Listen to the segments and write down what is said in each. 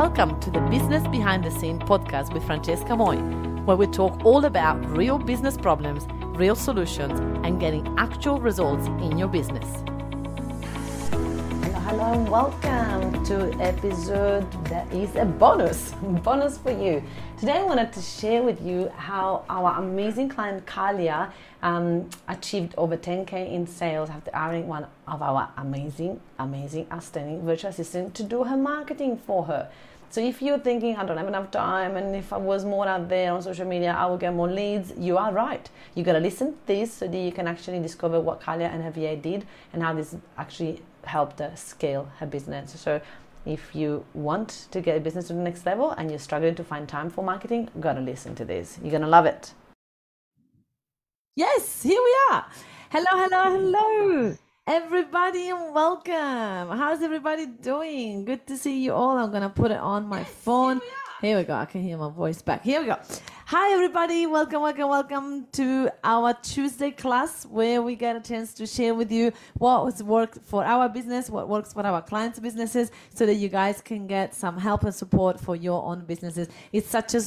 Welcome to the Business Behind the Scene podcast with Francesca Moy, where we talk all about real business problems, real solutions, and getting actual results in your business. Hello, hello, and welcome to episode that is a bonus, bonus for you. Today, I wanted to share with you how our amazing client Kalia um, achieved over 10k in sales after hiring one of our amazing, amazing, outstanding virtual assistant to do her marketing for her. So if you're thinking I don't have enough time and if I was more out there on social media I would get more leads, you are right. You gotta listen to this so that you can actually discover what Kalia and VA did and how this actually helped her scale her business. So if you want to get a business to the next level and you're struggling to find time for marketing, gotta listen to this. You're gonna love it. Yes, here we are. Hello, hello, hello, everybody, and welcome. How's everybody doing? Good to see you all. I'm gonna put it on my phone. Here we go. I can hear my voice back. Here we go. Hi, everybody. Welcome, welcome, welcome to our Tuesday class where we get a chance to share with you what has worked for our business, what works for our clients' businesses, so that you guys can get some help and support for your own businesses. It's such a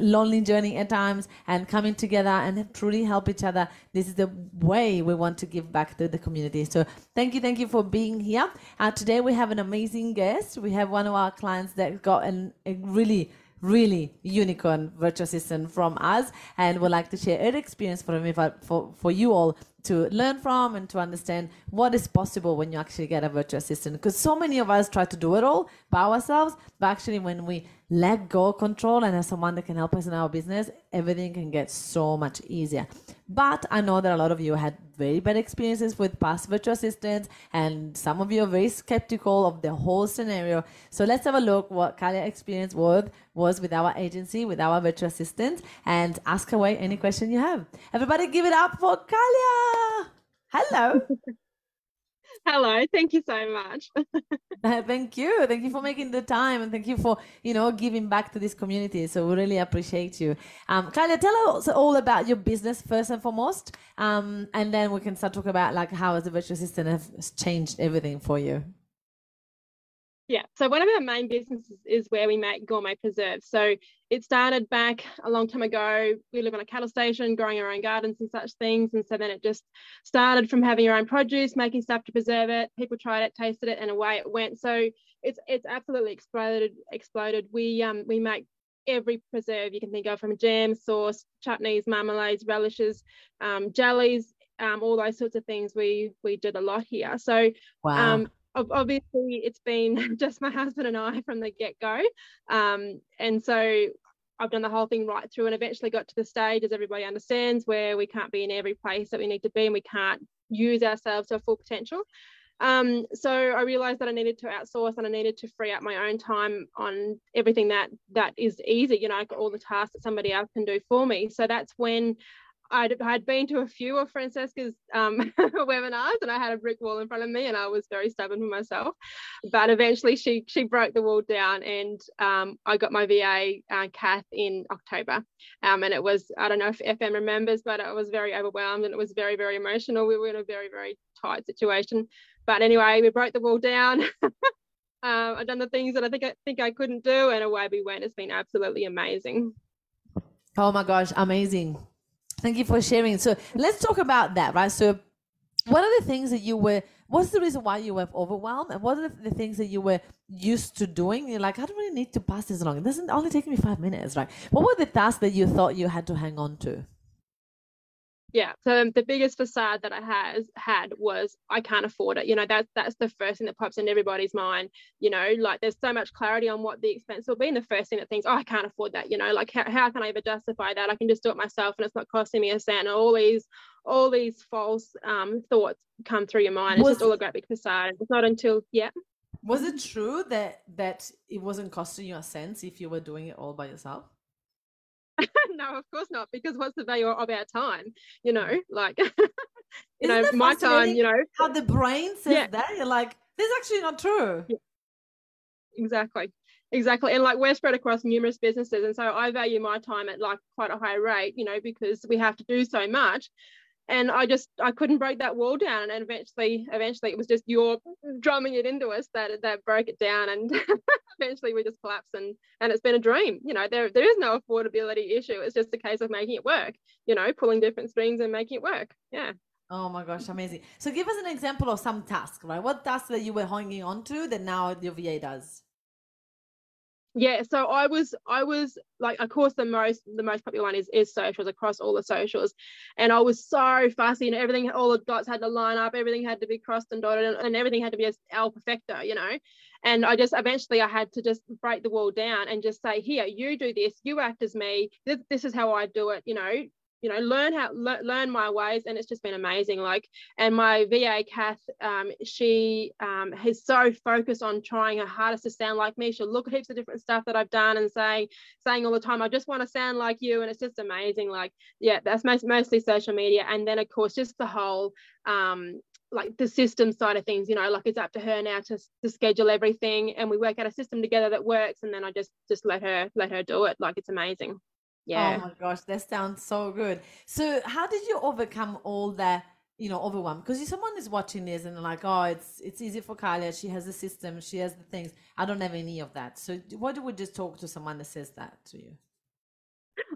lonely journey at times, and coming together and truly help each other. This is the way we want to give back to the community. So, thank you, thank you for being here. Uh, today, we have an amazing guest. We have one of our clients that got an, a really really unicorn virtual assistant from us and would like to share her experience for, me, for, for you all to learn from and to understand what is possible when you actually get a virtual assistant. Because so many of us try to do it all by ourselves, but actually, when we let go control and have someone that can help us in our business, everything can get so much easier. But I know that a lot of you had very bad experiences with past virtual assistants, and some of you are very skeptical of the whole scenario. So let's have a look what Kalia experience was, was with our agency, with our virtual assistant, and ask away any question you have. Everybody give it up for Kalia! Hello! Hello, thank you so much. uh, thank you. Thank you for making the time and thank you for, you know, giving back to this community. So we really appreciate you. Um, Kalia, tell us all about your business first and foremost. Um, and then we can start talking about like how has the virtual assistant has changed everything for you. Yeah, so one of our main businesses is where we make gourmet preserves. So it started back a long time ago. We live on a cattle station, growing our own gardens and such things. And so then it just started from having your own produce, making stuff to preserve it. People tried it, tasted it, and away it went. So it's it's absolutely exploded. Exploded. We um we make every preserve you can think of, from jam, sauce, chutneys, marmalades, relishes, um, jellies, um, all those sorts of things. We we did a lot here. So wow. um obviously it's been just my husband and I from the get go. Um, and so I've done the whole thing right through and eventually got to the stage, as everybody understands, where we can't be in every place that we need to be and we can't use ourselves to our full potential. Um, so I realized that I needed to outsource and I needed to free up my own time on everything that that is easy, you know, all the tasks that somebody else can do for me. So that's when I'd, I'd been to a few of Francesca's um, webinars and I had a brick wall in front of me and I was very stubborn for myself. But eventually she she broke the wall down and um, I got my VA, uh, Kath, in October. Um, and it was, I don't know if FM remembers, but I was very overwhelmed and it was very, very emotional. We were in a very, very tight situation. But anyway, we broke the wall down. Um, I've done the things that I think I think I couldn't do, and away we went. It's been absolutely amazing. Oh my gosh, amazing! Thank you for sharing. So let's talk about that, right? So, what are the things that you were? What's the reason why you were overwhelmed, and what are the, the things that you were used to doing? You're like, I don't really need to pass this along. It doesn't only take me five minutes, right? What were the tasks that you thought you had to hang on to? Yeah so the biggest facade that i has had was i can't afford it. You know that's that's the first thing that pops in everybody's mind you know like there's so much clarity on what the expense will be and the first thing that thinks oh i can't afford that you know like how, how can i ever justify that? I can just do it myself and it's not costing me a cent. And all these all these false um, thoughts come through your mind. It's was, just all a great big facade. It's not until yeah. Was it true that that it wasn't costing you a cent if you were doing it all by yourself no, of course not, because what's the value of our time? You know, like you know, my time, you know. How the brain says yeah. that. You're like, this is actually not true. Yeah. Exactly. Exactly. And like we're spread across numerous businesses. And so I value my time at like quite a high rate, you know, because we have to do so much and I just I couldn't break that wall down and eventually eventually it was just your drumming it into us that that broke it down and eventually we just collapsed and and it's been a dream you know there there is no affordability issue it's just a case of making it work you know pulling different strings and making it work yeah Oh my gosh, amazing. So give us an example of some task, right? What task that you were hanging on to that now your VA does? Yeah so i was i was like of course the most the most popular one is is socials across all the socials. And i was so fussy and everything all the dots had to line up everything had to be crossed and dotted and, and everything had to be as al perfecto you know? And i just eventually i had to just break the wall down and just say here you do this you act as me this, this is how i do it you know you know learn how le- learn my ways and it's just been amazing. Like and my va kath um, she um, is so focused on trying her hardest to sound like me. She'll look at heaps of different stuff that i've done and say saying all the time i just want to sound like you and it's just amazing. Like yeah that's most, mostly social media. And then of course just the whole um, like the system side of things you know like it's up to her now to, to schedule everything and we work out a system together that works and then i just just let her let her do it. Like it's amazing Oh yeah. Oh my gosh, that sounds so good. So, how did you overcome all that, you know, overwhelm? Because if someone is watching this and like, oh, it's it's easy for Kalia. She has the system. She has the things. I don't have any of that. So, what do we just talk to someone that says that to you?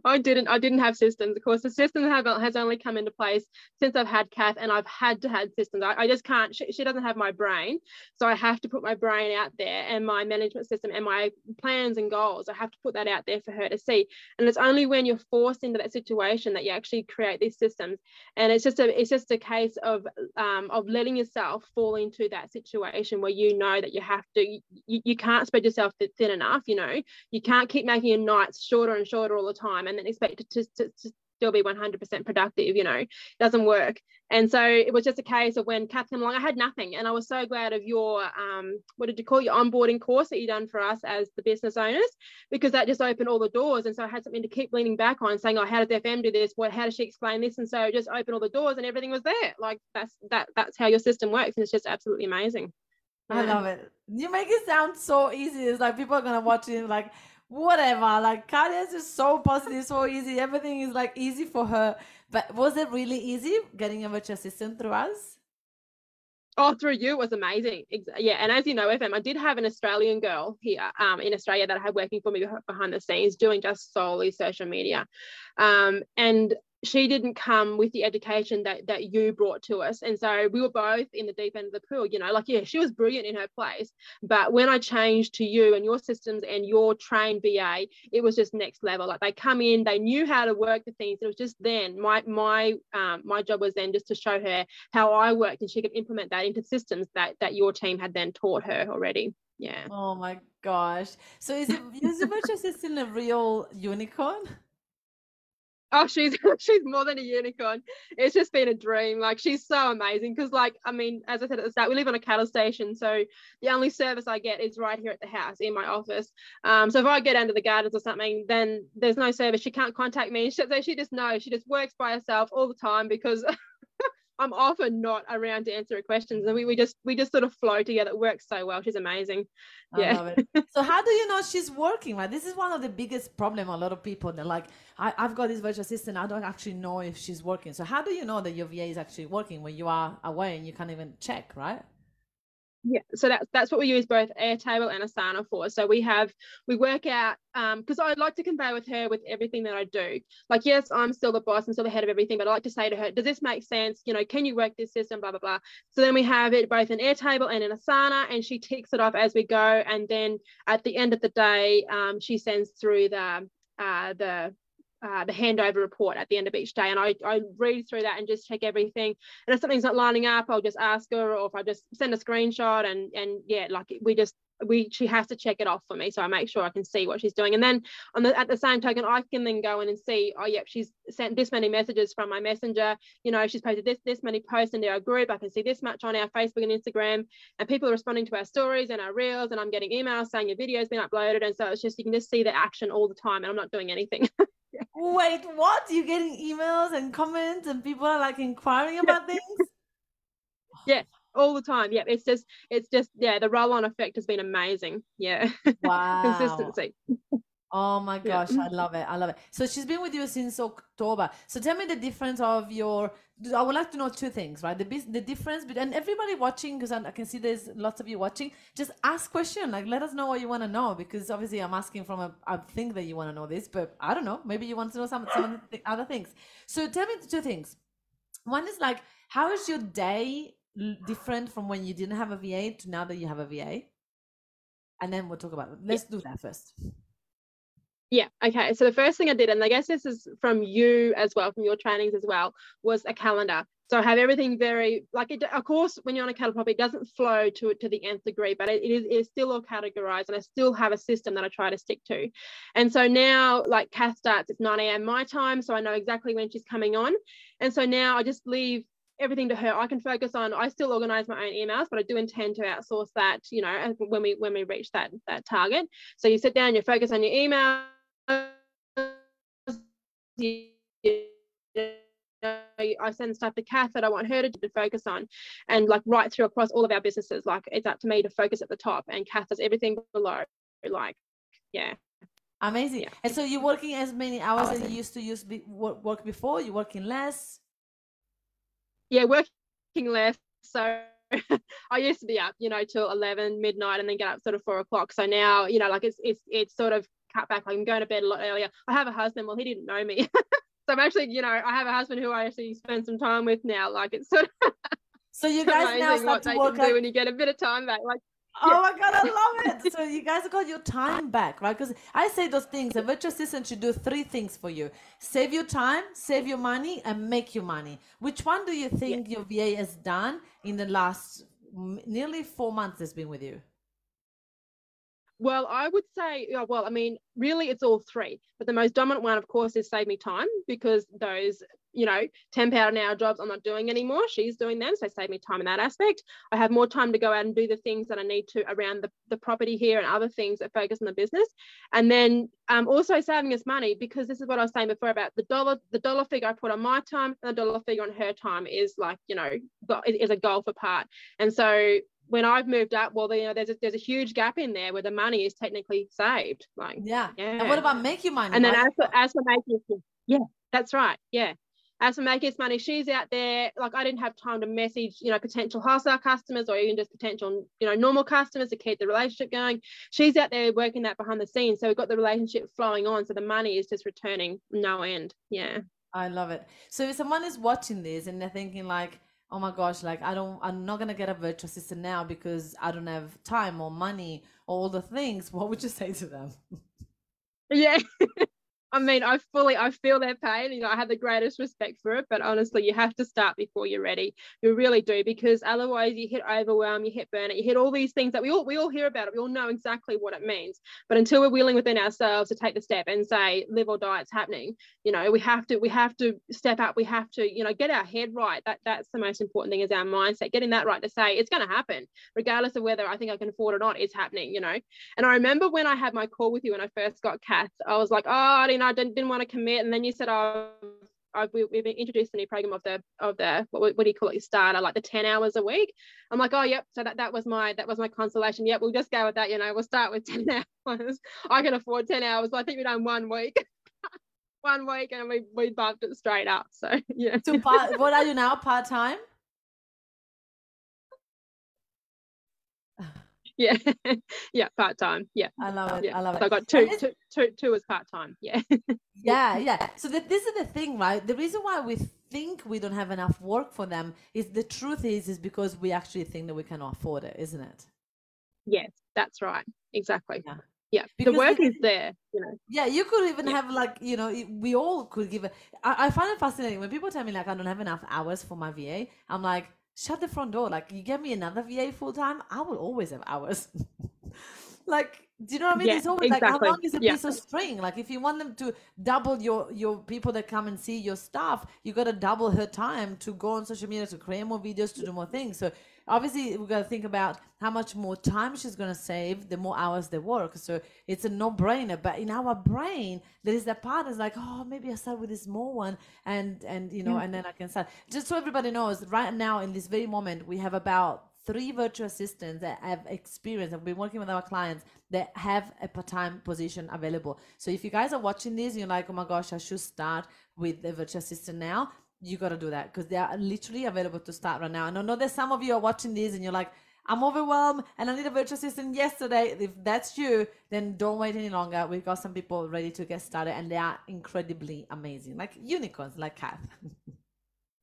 I didn't. I didn't have systems. Of course, the system have, has only come into place since I've had Kath, and I've had to have systems. I, I just can't. She, she, doesn't have my brain, so I have to put my brain out there and my management system and my plans and goals. I have to put that out there for her to see. And it's only when you're forced into that situation that you actually create these systems. And it's just a. It's just a case of um, of letting yourself fall into that situation where you know that you have to. You, you can't spread yourself thin enough. You know, you can't keep making your nights shorter and shorter all the time and then expect it to, to, to still be 100% productive, you know, doesn't work. And so it was just a case of when Kath came along, I had nothing. And I was so glad of your, um, what did you call your onboarding course that you done for us as the business owners, because that just opened all the doors. And so I had something to keep leaning back on saying, oh, how does FM do this? What, how does she explain this? And so it just opened all the doors and everything was there. Like that's, that, that's how your system works. And it's just absolutely amazing. I love it. You make it sound so easy. It's like people are gonna watch it like, whatever. Like Kalia is just so positive, so easy. Everything is like easy for her. But was it really easy getting a virtual assistant through us? Oh, through you was amazing. Yeah, and as you know, FM, I did have an Australian girl here um, in Australia that I had working for me behind the scenes, doing just solely social media. Um, and she didn't come with the education that that you brought to us. And so we were both in the deep end of the pool you know like yeah she was brilliant in her place but when i changed to you and your systems and your trained VA it was just next level. Like they come in they knew how to work the things. It was just then my my um, my job was then just to show her how i worked and she could implement that into systems that that your team had then taught her already. Yeah. Oh my gosh. So is it is the virtual assistant a real unicorn Oh, she's she's more than a unicorn. It's just been a dream. Like she's so amazing because, like, I mean, as I said at the start, we live on a cattle station, so the only service I get is right here at the house in my office. Um, so if I get under the gardens or something, then there's no service. She can't contact me. So she just knows. She just works by herself all the time because I'm often not around to answer her questions, and we, we just we just sort of flow together. It works so well. She's amazing. Yeah. so how do you know she's working? Like This is one of the biggest problem. A lot of people they're like, I, have got this virtual assistant. I don't actually know if she's working. So how do you know that your VA is actually working when you are away and you can't even check, right? Yeah, so that's that's what we use both Airtable and Asana for. So we have we work out because um, I'd like to convey with her with everything that I do. Like, yes, I'm still the boss, I'm still the head of everything, but I like to say to her, does this make sense? You know, can you work this system? Blah blah blah. So then we have it both in Airtable and in Asana, and she ticks it off as we go. And then at the end of the day, um, she sends through the uh, the uh, the handover report at the end of each day and I, I read through that and just check everything. And if something's not lining up I'll just ask her or if I just send a screenshot and and yeah like we just we she has to check it off for me so I make sure I can see what she's doing. And then on the at the same token I can then go in and see oh yep she's sent this many messages from my messenger. You know she's posted this this many posts into our group. I can see this much on our Facebook and Instagram and people are responding to our stories and our reels and I'm getting emails saying your video's been uploaded. And so it's just you can just see the action all the time and I'm not doing anything Wait, what? You're getting emails and comments and people are like inquiring about things? yeah, all the time. Yeah, it's just it's just yeah, the roll-on effect has been amazing. Yeah. Wow. Consistency. Oh my Yeah. gosh, I mm-hmm. love it. I love it. So she's been with you since October. So tell me the difference of your. I would like to know two things, right? The the difference between and everybody watching because I can see there's lots of you watching. Just ask question, like let us know what you want to know because obviously I'm asking from a. I think that you want to know this, but I don't know. Maybe you want to know some some of the other things. So tell me the two things. One is like, how is your day different from when you didn't have a VA to now that you have a VA? And then we'll talk about it. Let's do that first. Yeah. Okay. So the first thing I did, and I guess this is from you as well, from your trainings as well, was a calendar. So I have everything very like it. Of course, when you're on a cattle it doesn't flow to to the nth degree, but it, it is it's still all categorized, and I still have a system that I try to stick to. And so now, like Kath starts at 9 a.m. my time, so I know exactly when she's coming on. And so now I just leave everything to her. I can focus on. I still organize my own emails, but I do intend to outsource that. You know, when we when we reach that that target. So you sit down, you focus on your email. I send stuff to Kath that I want her to, to focus on, and like right through across all of our businesses. Like it's up to me to focus at the top, and Kath does everything below. Like, yeah, Amazing. Yeah. And so you're working as many hours as you used to use be, work, work before. You're working less. yeah, working less. So I used to be up, you know, till eleven midnight, and then get up sort of four o'clock. So now, you know, like it's it's it's sort of cut back. Like I'm going to bed a lot earlier. I have a husband. Well, he didn't know me. So I'm actually, you know, I have a husband who I actually spend some time with now. Like it's sort of So you guys now start to work out. when you get a bit of time back. Like Oh my god, I love it. So you guys got your time back, right? Because I say those things. A virtual assistant should do three things for you: save your time, save your money, and make you money. Which one do you think your VA has done in the last nearly four months? Has been with you. Well, I would say, well, I mean, really it's all three, but the most dominant one, of course, is save me time because those, you know, 10 pound an hour jobs I'm not doing anymore. She's doing them. So save me time in that aspect. I have more time to go out and do the things that I need to around the, the property here and other things that focus on the business. And then um, also saving us money because this is what I was saying before about the dollar, the dollar figure I put on my time and the dollar figure on her time is like, you know, is a golf apart. And so when I've moved up, well, you know, there's a, there's a huge gap in there where the money is technically saved. Like, Yeah. yeah. And what about make you money? And then as for, as for making, yeah, that's right. Yeah. As for making us money, she's out there. Like I didn't have time to message, you know, potential wholesale customers or even just potential, you know, normal customers to keep the relationship going. She's out there working that behind the scenes. So we've got the relationship flowing on. So the money is just returning no end. Yeah. I love it. So if someone is watching this and they're thinking like, oh my gosh, like I don't, I'm not gonna get a virtual assistant now because I don't have time or money or all the things. What would you say to them? Yeah. I mean, I fully, I feel their pain. You know, I have the greatest respect for it, but honestly, you have to start before you're ready. You really do, because otherwise, you hit overwhelm, you hit burnout, you hit all these things that we all we all hear about it. We all know exactly what it means. But until we're willing within ourselves to take the step and say, live or die, it's happening. You know, we have to, we have to step up. We have to, you know, get our head right. That that's the most important thing is our mindset. Getting that right to say it's going to happen, regardless of whether I think I can afford it or not. It's happening. You know. And I remember when I had my call with you when I first got Kath, I was like, oh, I didn't, I didn't, didn't want to commit. And then you said, oh, I've, we, we've introduced the new program of the of the what, what do you call it? Your starter, like the ten hours a week. I'm like, oh, yep. So that, that was my that was my consolation. Yep, we'll just go with that. You know, we'll start with ten hours. I can afford ten hours. I think we've done one week, one week, and we we bumped it straight up. So yeah, To part, what are you now? Part yeah, yeah, part time. Yeah, I love it. yeah. I love it So I got two, two, two, two as part time. Yeah. yeah yeah so the, this is the thing right the reason why we think we don't have enough work for them is the truth is is because we actually think that we cannot afford it isn't it Yes, that's right. Exactly. Yeah. Yeah. Because the work is there, you know. yeah you could even Yeah. have like you know we all could give it I, I find it fascinating when people tell me like i don't have enough hours for my va i'm like shut the front door like you get me another va full time i will always have hours like do you know what I mean? Yeah, it's always like how long is a Yeah. piece of string? Like if you want them to double your your people that come and see your stuff, you got to double her time to go on social media to create more videos to do more things. So obviously we got to think about how much more time she's gonna save the more hours they work. So it's a no brainer. But in our brain, there is that part that's like, oh, maybe I start with this small one, and and you know, and then I can start. Just so everybody knows, right now in this very moment, we have about three virtual assistants that have experience, have been working with our clients that have a part-time position available. So if you guys are watching this, you're like, oh my gosh, I should start with the virtual assistant now. You got to do that because they are literally available to start right now. And I know that some of you are watching this and you're like, I'm overwhelmed and I need a virtual assistant yesterday. If that's you, then don't wait any longer. We've got some people ready to get started and they are incredibly amazing, like unicorns, like Kath.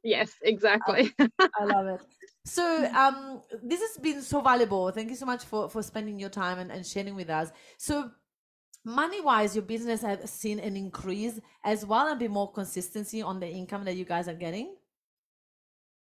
Yes, exactly. I love it. So um, this has been so valuable. Thank you so much for for spending your time and, and sharing with us. So money wise, your business has seen an increase as well and be more consistency on the income that you guys are getting.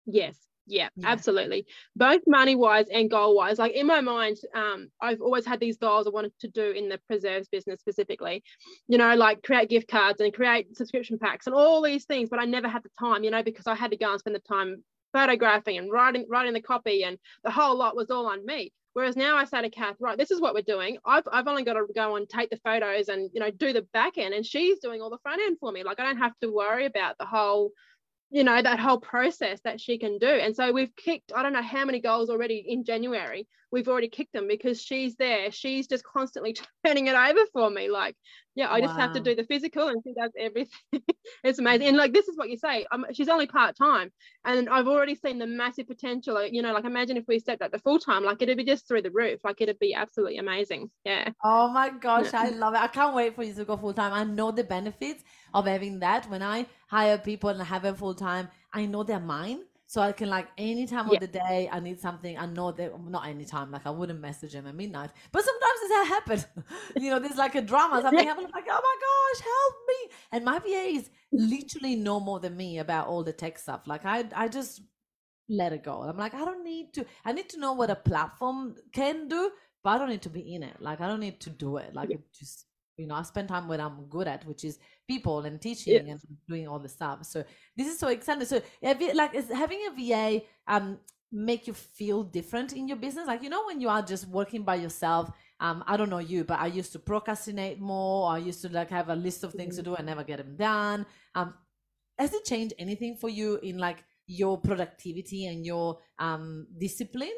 Yes, yeah, yeah, absolutely. Both money wise and goal wise. Like in my mind, um, I've always had these goals I wanted to do in the preserves business specifically, you know, like create gift cards and create subscription packs and all these things. But I never had the time, you know, because I had to go and spend the time photographing and writing writing the copy and the whole lot was all on me. Whereas now I say to Kath, right, this is what we're doing. I've, I've only got to go and take the photos and, you know, do the back end and she's doing all the front end for me. Like I don't have to worry about the whole you know that whole process that she can do and so we've kicked i don't know how many goals already in january we've already kicked them because she's there. She's just constantly turning it over for me. Like yeah i wow. just have to do the physical and she does everything. It's amazing. And like this is what you say um, she's only part-time. And i've already seen the massive potential you know like imagine if we stepped up to full-time like it'd be just through the roof. Like it'd be absolutely amazing. Yeah. Oh my gosh i love it. I can't wait for you to go full-time. I know the benefits of having that. When i hire people and have them full-time i know they're mine so I can like any time yeah. of the day I need something. I know that not any time. Like I wouldn't message him at midnight. But sometimes this happens. you know, there's like a drama. Something happens. I'm like, oh my gosh, help me! And my VA is literally know more than me about all the tech stuff. Like I, I just let it go. I'm like, I don't need to. I need to know what a platform can do, but I don't need to be in it. Like I don't need to do it. Like yeah. it just you know, I spend time what I'm good at, which is people and teaching yes. and doing all the stuff. So this is so exciting. So like is having a VA um make you feel different in your business? Like you know when you are just working by yourself. Um, I don't know you, but I used to procrastinate more. I used to like have a list of things to mm-hmm. do and never get them done. Um, has it changed anything for you in like your productivity and your um discipline?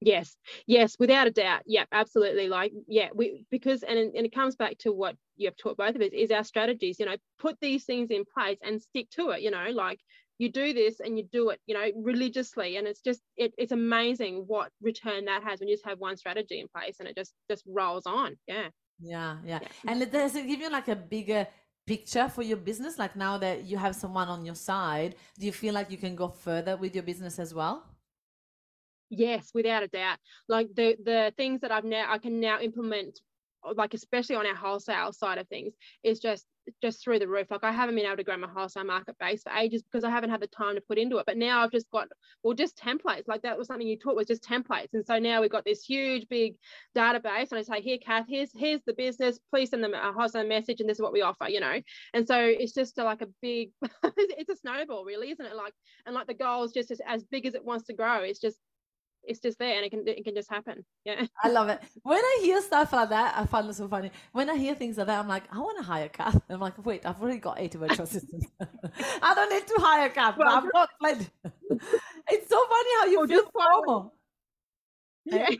Yes, yes, without a doubt. Yeah, absolutely. Like, yeah, we because and and it comes back to what you have taught both of us is our strategies. You know, put these things in place and stick to it. You know, like you do this and you do it, you know, religiously, and it's just it, it's amazing what return that has when you just have one strategy in place and it just just rolls on. Yeah. Yeah, yeah. yeah. And does it give you like a bigger picture for your business? Like now that you have someone on your side, do you feel like you can go further with your business as well? Yes, without a doubt. Like the the things that I've now I can now implement uh, like especially on our wholesale side of things is just just through the roof. Like i haven't been able to grow my wholesale market base for ages because i haven't had the time to put into it. But now i've just got well just templates. Like that was something you taught was just templates. And so now we've got this huge big database and i say here kath here's here's the business. Please send them a wholesale message and this is what we offer you know? And so it's just a, like a big it's a snowball really isn't it? Like and like the goal is just as, as big as it wants to grow. It's just it's just there and it can it can just happen. Yeah. I love it. When I hear stuff like that, I find it so funny. When I hear things like that, I'm like, I want to hire Kath. I'm like, wait, I've already got 80 virtual assistants. I don't need to hire Kath, well, i'm not plenty. it's so funny how you feel formal. Yeah.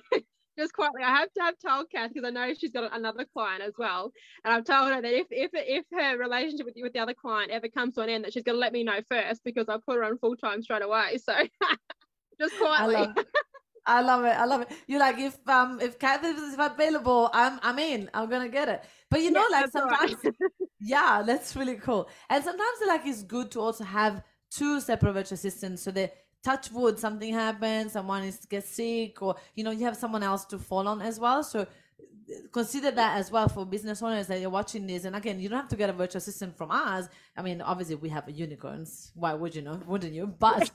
just quietly, I have to have told Kath because I know she's got another client as well, and I've told her that if if if her relationship with you with the other client ever comes to an end, that she's going to let me know first because I put her on full time straight away. So just quietly. I love it. I love it. You're like, if um if Kath is available, I'm I'm in. I'm gonna get it. But you know, like sometimes, right. yeah, that's really cool. And sometimes like it's good to also have two separate virtual assistants so that touch wood something happens, someone is gets sick, or you know, you have someone else to fall on as well. So consider that as well for business owners that you're watching this. And again, you don't have to get a virtual assistant from us. I mean, obviously we have unicorns. Why would you know? Wouldn't you? But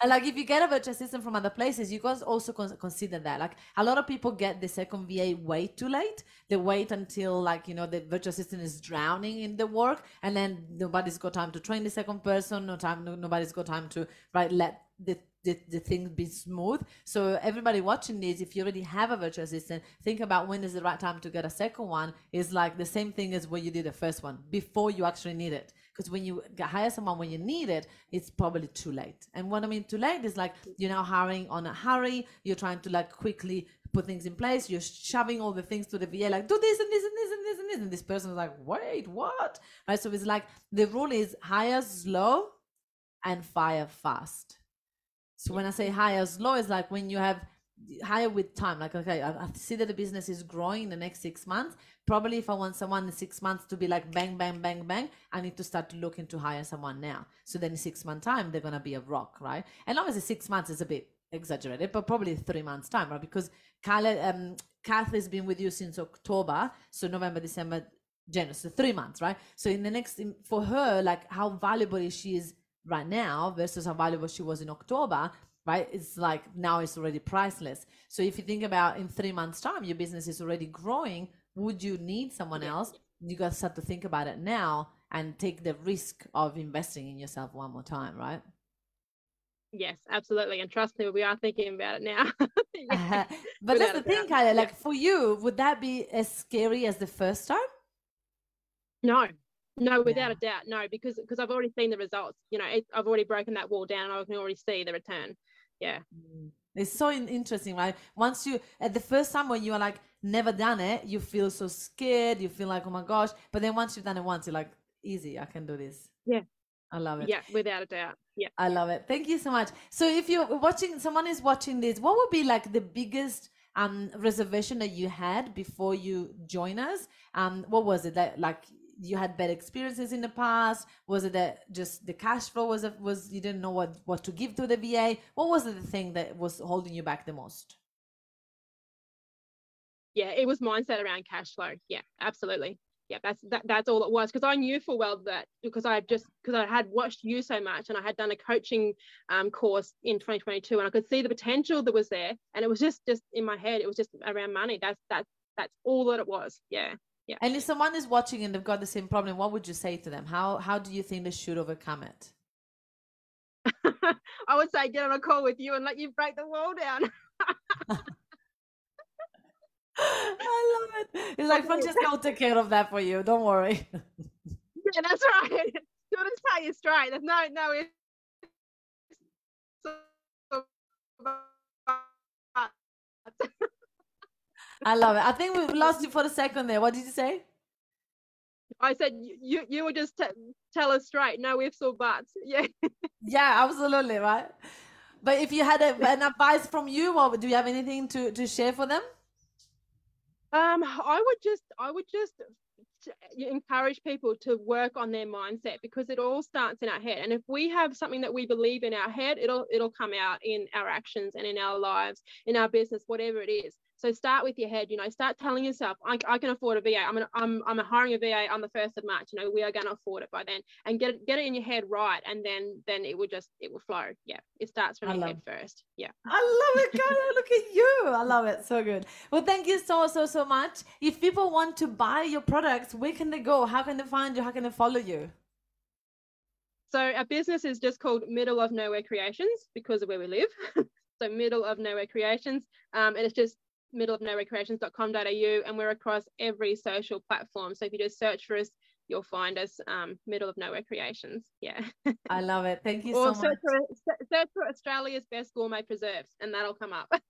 and like if you get a virtual assistant from other places, you guys also consider that. Like a lot of people get the second VA way too late. They wait until like you know the virtual assistant is drowning in the work, and then nobody's got time to train the second person. No time. No, nobody's got time to right let the the, the things be smooth. So everybody watching this, if you already have a virtual assistant, think about when is the right time to get a second one. Is like the same thing as when you did the first one before you actually need it. because when you hire someone when you need it it's probably too late. And what i mean too late is like you're now hiring on a hurry. You're trying to like quickly put things in place. You're shoving all the things to the va like do this and this and this and this and this. And this person is like wait what? Right? So it's like the rule is hire slow and fire fast so when i say hire slow it's like when you have higher with time like okay I, I see that the business is growing in the next six months. Probably if i want someone in six months to be like bang bang bang bang i need to start looking to hire someone now. So then in six months time they're going to be a rock right? And obviously six months is a bit exaggerated but probably three months time right? Because Carla, um, Kath has been with you since october so november december january so three months right? So in the next for her like how valuable is she is right now versus how valuable she was in october right it's like now it's already priceless. So if you think about in three months time your business is already growing would you need someone else? You got to start to think about it now and take the risk of investing in yourself one more time right? Yes absolutely and trust me we are thinking about it now. Yeah. but that's the thing Kyla, like yeah. for you would that be as scary as the first time? No no without yeah. a doubt no because because i've already seen the results you know it, i've already broken that wall down i can already see the return. Yeah. Mm. it's so interesting right? Once you at the first time when you are like never done it you feel so scared you feel like oh my gosh but then once you've done it once you're like easy i can do this. Yeah. I love it. Yeah without a doubt yeah. I love it. Thank you so much. So if you're watching someone is watching this what would be like the biggest um reservation that you had before you join us? Um what was it that like you had bad experiences in the past? Was it that just the cash flow was was you didn't know what what to give to the va what was the thing that was holding you back the most? Yeah it was mindset around cash flow. Yeah absolutely. Yeah that's that, that's all it was because i knew full well that because i just because i had watched you so much and i had done a coaching um, course in 2022 and i could see the potential that was there and it was just just in my head it was just around money. That's that's that's all that it was. Yeah yeah and if someone is watching and they've got the same problem what would you say to them how how do you think they should overcome it i would say get on a call with you and let you break the wall down I love it. It's like Francesca will take care of that for you. Don't worry. Yeah, that's right. She'll just tell you straight. There's no no. I love it. I think we lost you for a second there. What did you say? I said you you would just t- tell us straight, no ifs or buts. Yeah. yeah, absolutely right. But if you had a, an advice from you, or do you have anything to to share for them? Um, I would just I would just encourage people to work on their mindset because it all starts in our head and if we have something that we believe in our head it'll it'll come out in our actions and in our lives in our business whatever it is so start with your head, you know, start telling yourself, I, I can afford a VA. I'm, gonna, I'm, I'm hiring a VA on the 1st of March, you know, we are going to afford it by then and get it, get it in your head right. And then, then it will just, it will flow. Yeah. It starts from I your head first. Yeah. I love it. God, look at you. I love it. So good. Well, thank you so, so, so much. If people want to buy your products, where can they go? How can they find you? How can they follow you? So our business is just called Middle of Nowhere Creations because of where we live. so Middle of Nowhere Creations. Um, and it's just middleofnowherecreations.com.au and we're across every social platform. So if you just search for us, you'll find us um, middle of nowhere creations yeah i love it thank you or so search much for, search for australia's best gourmet preserves and that'll come up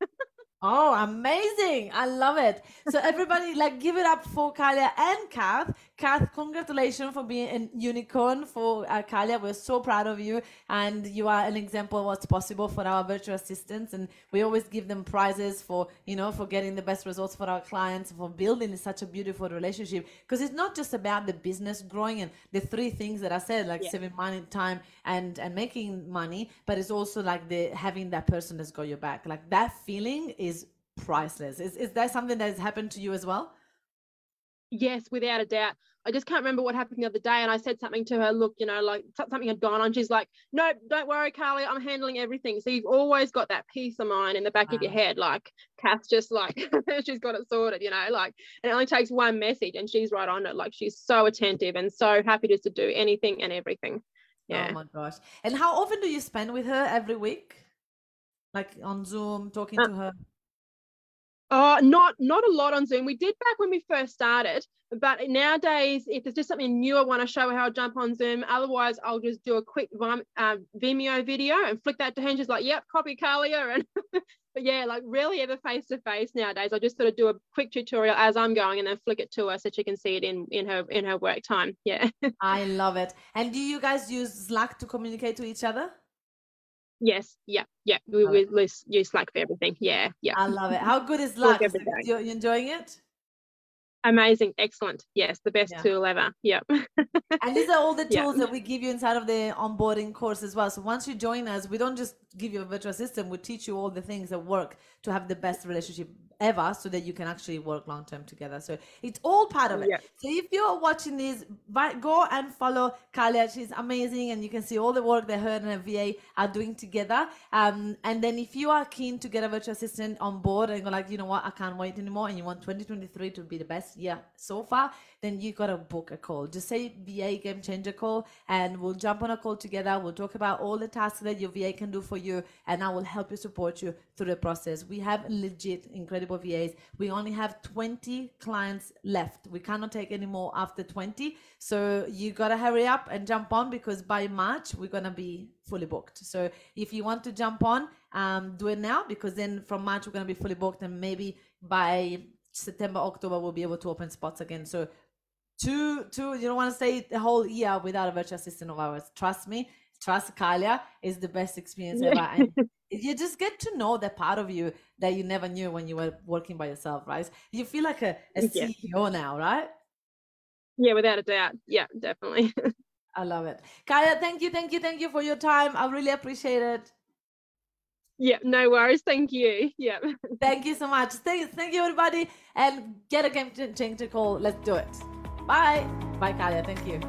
Oh, amazing. I love it. So everybody like give it up for Kalia and Kath. Kath, congratulations for being a unicorn for uh, Kalia. We're so proud of you and you are an example of what's possible for our virtual assistants and we always give them prizes for, you know, for getting the best results for our clients, for building such a beautiful relationship because it's not just about the business growing and the three things that I said like yeah. saving money, time and and making money, but it's also like the having that person that's got your back. Like that feeling is priceless. Is is that something that has happened to you as well? Yes, without a doubt. I just can't remember what happened the other day. And I said something to her, look, you know, like something had gone on. She's like, no, don't worry, Carly, I'm handling everything. So you've always got that peace of mind in the back wow. of your head. Like Kath's just like, she's got it sorted, you know, like, and it only takes one message and she's right on it. Like she's so attentive and so happy just to do anything and everything. Yeah. Oh my gosh. And how often do you spend with her every week? Like on Zoom, talking uh, to her? Oh, not not a lot on Zoom. We did back when we first started, but nowadays, if there's just something new I want to show how to jump on Zoom, otherwise I'll just do a quick uh, Vimeo video and flick that to her. And she's like, "Yep, copy Kalia." And but yeah, like really ever face to face nowadays. I just sort of do a quick tutorial as I'm going and then flick it to her so she can see it in in her in her work time. Yeah. I love it. And do you guys use Slack to communicate to each other? Yes, yeah, yeah. We, we use Slack for everything. Yeah, yeah. I love it. How good is Slack? you're enjoying it? Amazing, excellent. Yes, the best yeah. tool ever. Yeah. and these are all the tools yeah. that we give you inside of the onboarding course as well. So once you join us, we don't just give you a virtual assistant, we teach you all the things that work to have the best relationship ever so that you can actually work long term together. So it's all part of it. Yeah. So if you're watching this, go and follow Kalia. She's amazing and you can see all the work that her and her VA are doing together. Um, and then if you are keen to get a virtual assistant on board and go like, you know what, I can't wait anymore and you want 2023 to be the best year so far, then you got to book a call. Just say VA Game Changer call and we'll jump on a call together. We'll talk about all the tasks that your VA can do for you and I will help you support you through the process. We have legit incredible VAs. We only have 20 clients left. We cannot take any more after 20. So you got to hurry up and jump on because by March we're going to be fully booked. So if you want to jump on, um, do it now because then from March we're going to be fully booked and maybe by September, October, we'll be able to open spots again. So two two you don't want to stay the whole year without a virtual assistant of ours trust me trust Kalia is the best experience ever and you just get to know that part of you that you never knew when you were working by yourself right you feel like a, a yeah. ceo now right yeah without a doubt yeah definitely i love it Kalia thank you thank you thank you for your time i really appreciate it yeah, no worries. Thank you. Yeah. thank you so much. Thank, thank you, everybody. And get a game changer call. Let's do it. Bye. Bye, Kalia. Thank you.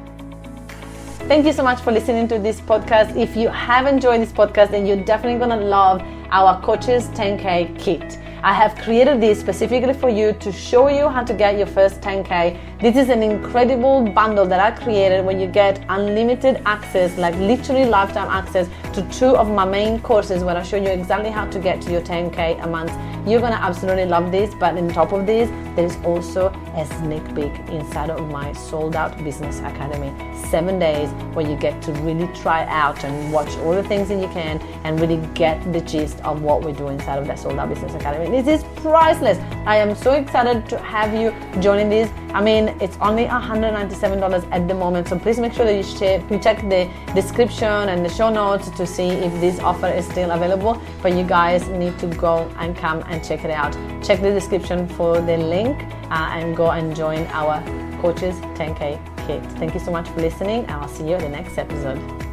Thank you so much for listening to this podcast. If you have enjoyed this podcast, then you're definitely going to love our Coaches 10K kit. I have created this specifically for you to show you how to get your first 10K. This is an incredible bundle that I created when you get unlimited access, like literally lifetime access to two of my main courses where I show you exactly how to get to your 10K a month. You're gonna absolutely love this, but on top of this, there is also a sneak peek inside of my sold out business academy. Seven days where you get to really try out and watch all the things that you can and really get the gist of what we do inside of that sold out business academy. This is priceless. I am so excited to have you joining this. I mean, it's only $197 at the moment, so please make sure that you, check, you check the description and the show notes to see if this offer is still available. But you guys need to go and come and check it out. Check the description for the link uh, and go and join our Coaches 10K kit. Thank you so much for listening, and I'll see you in the next episode.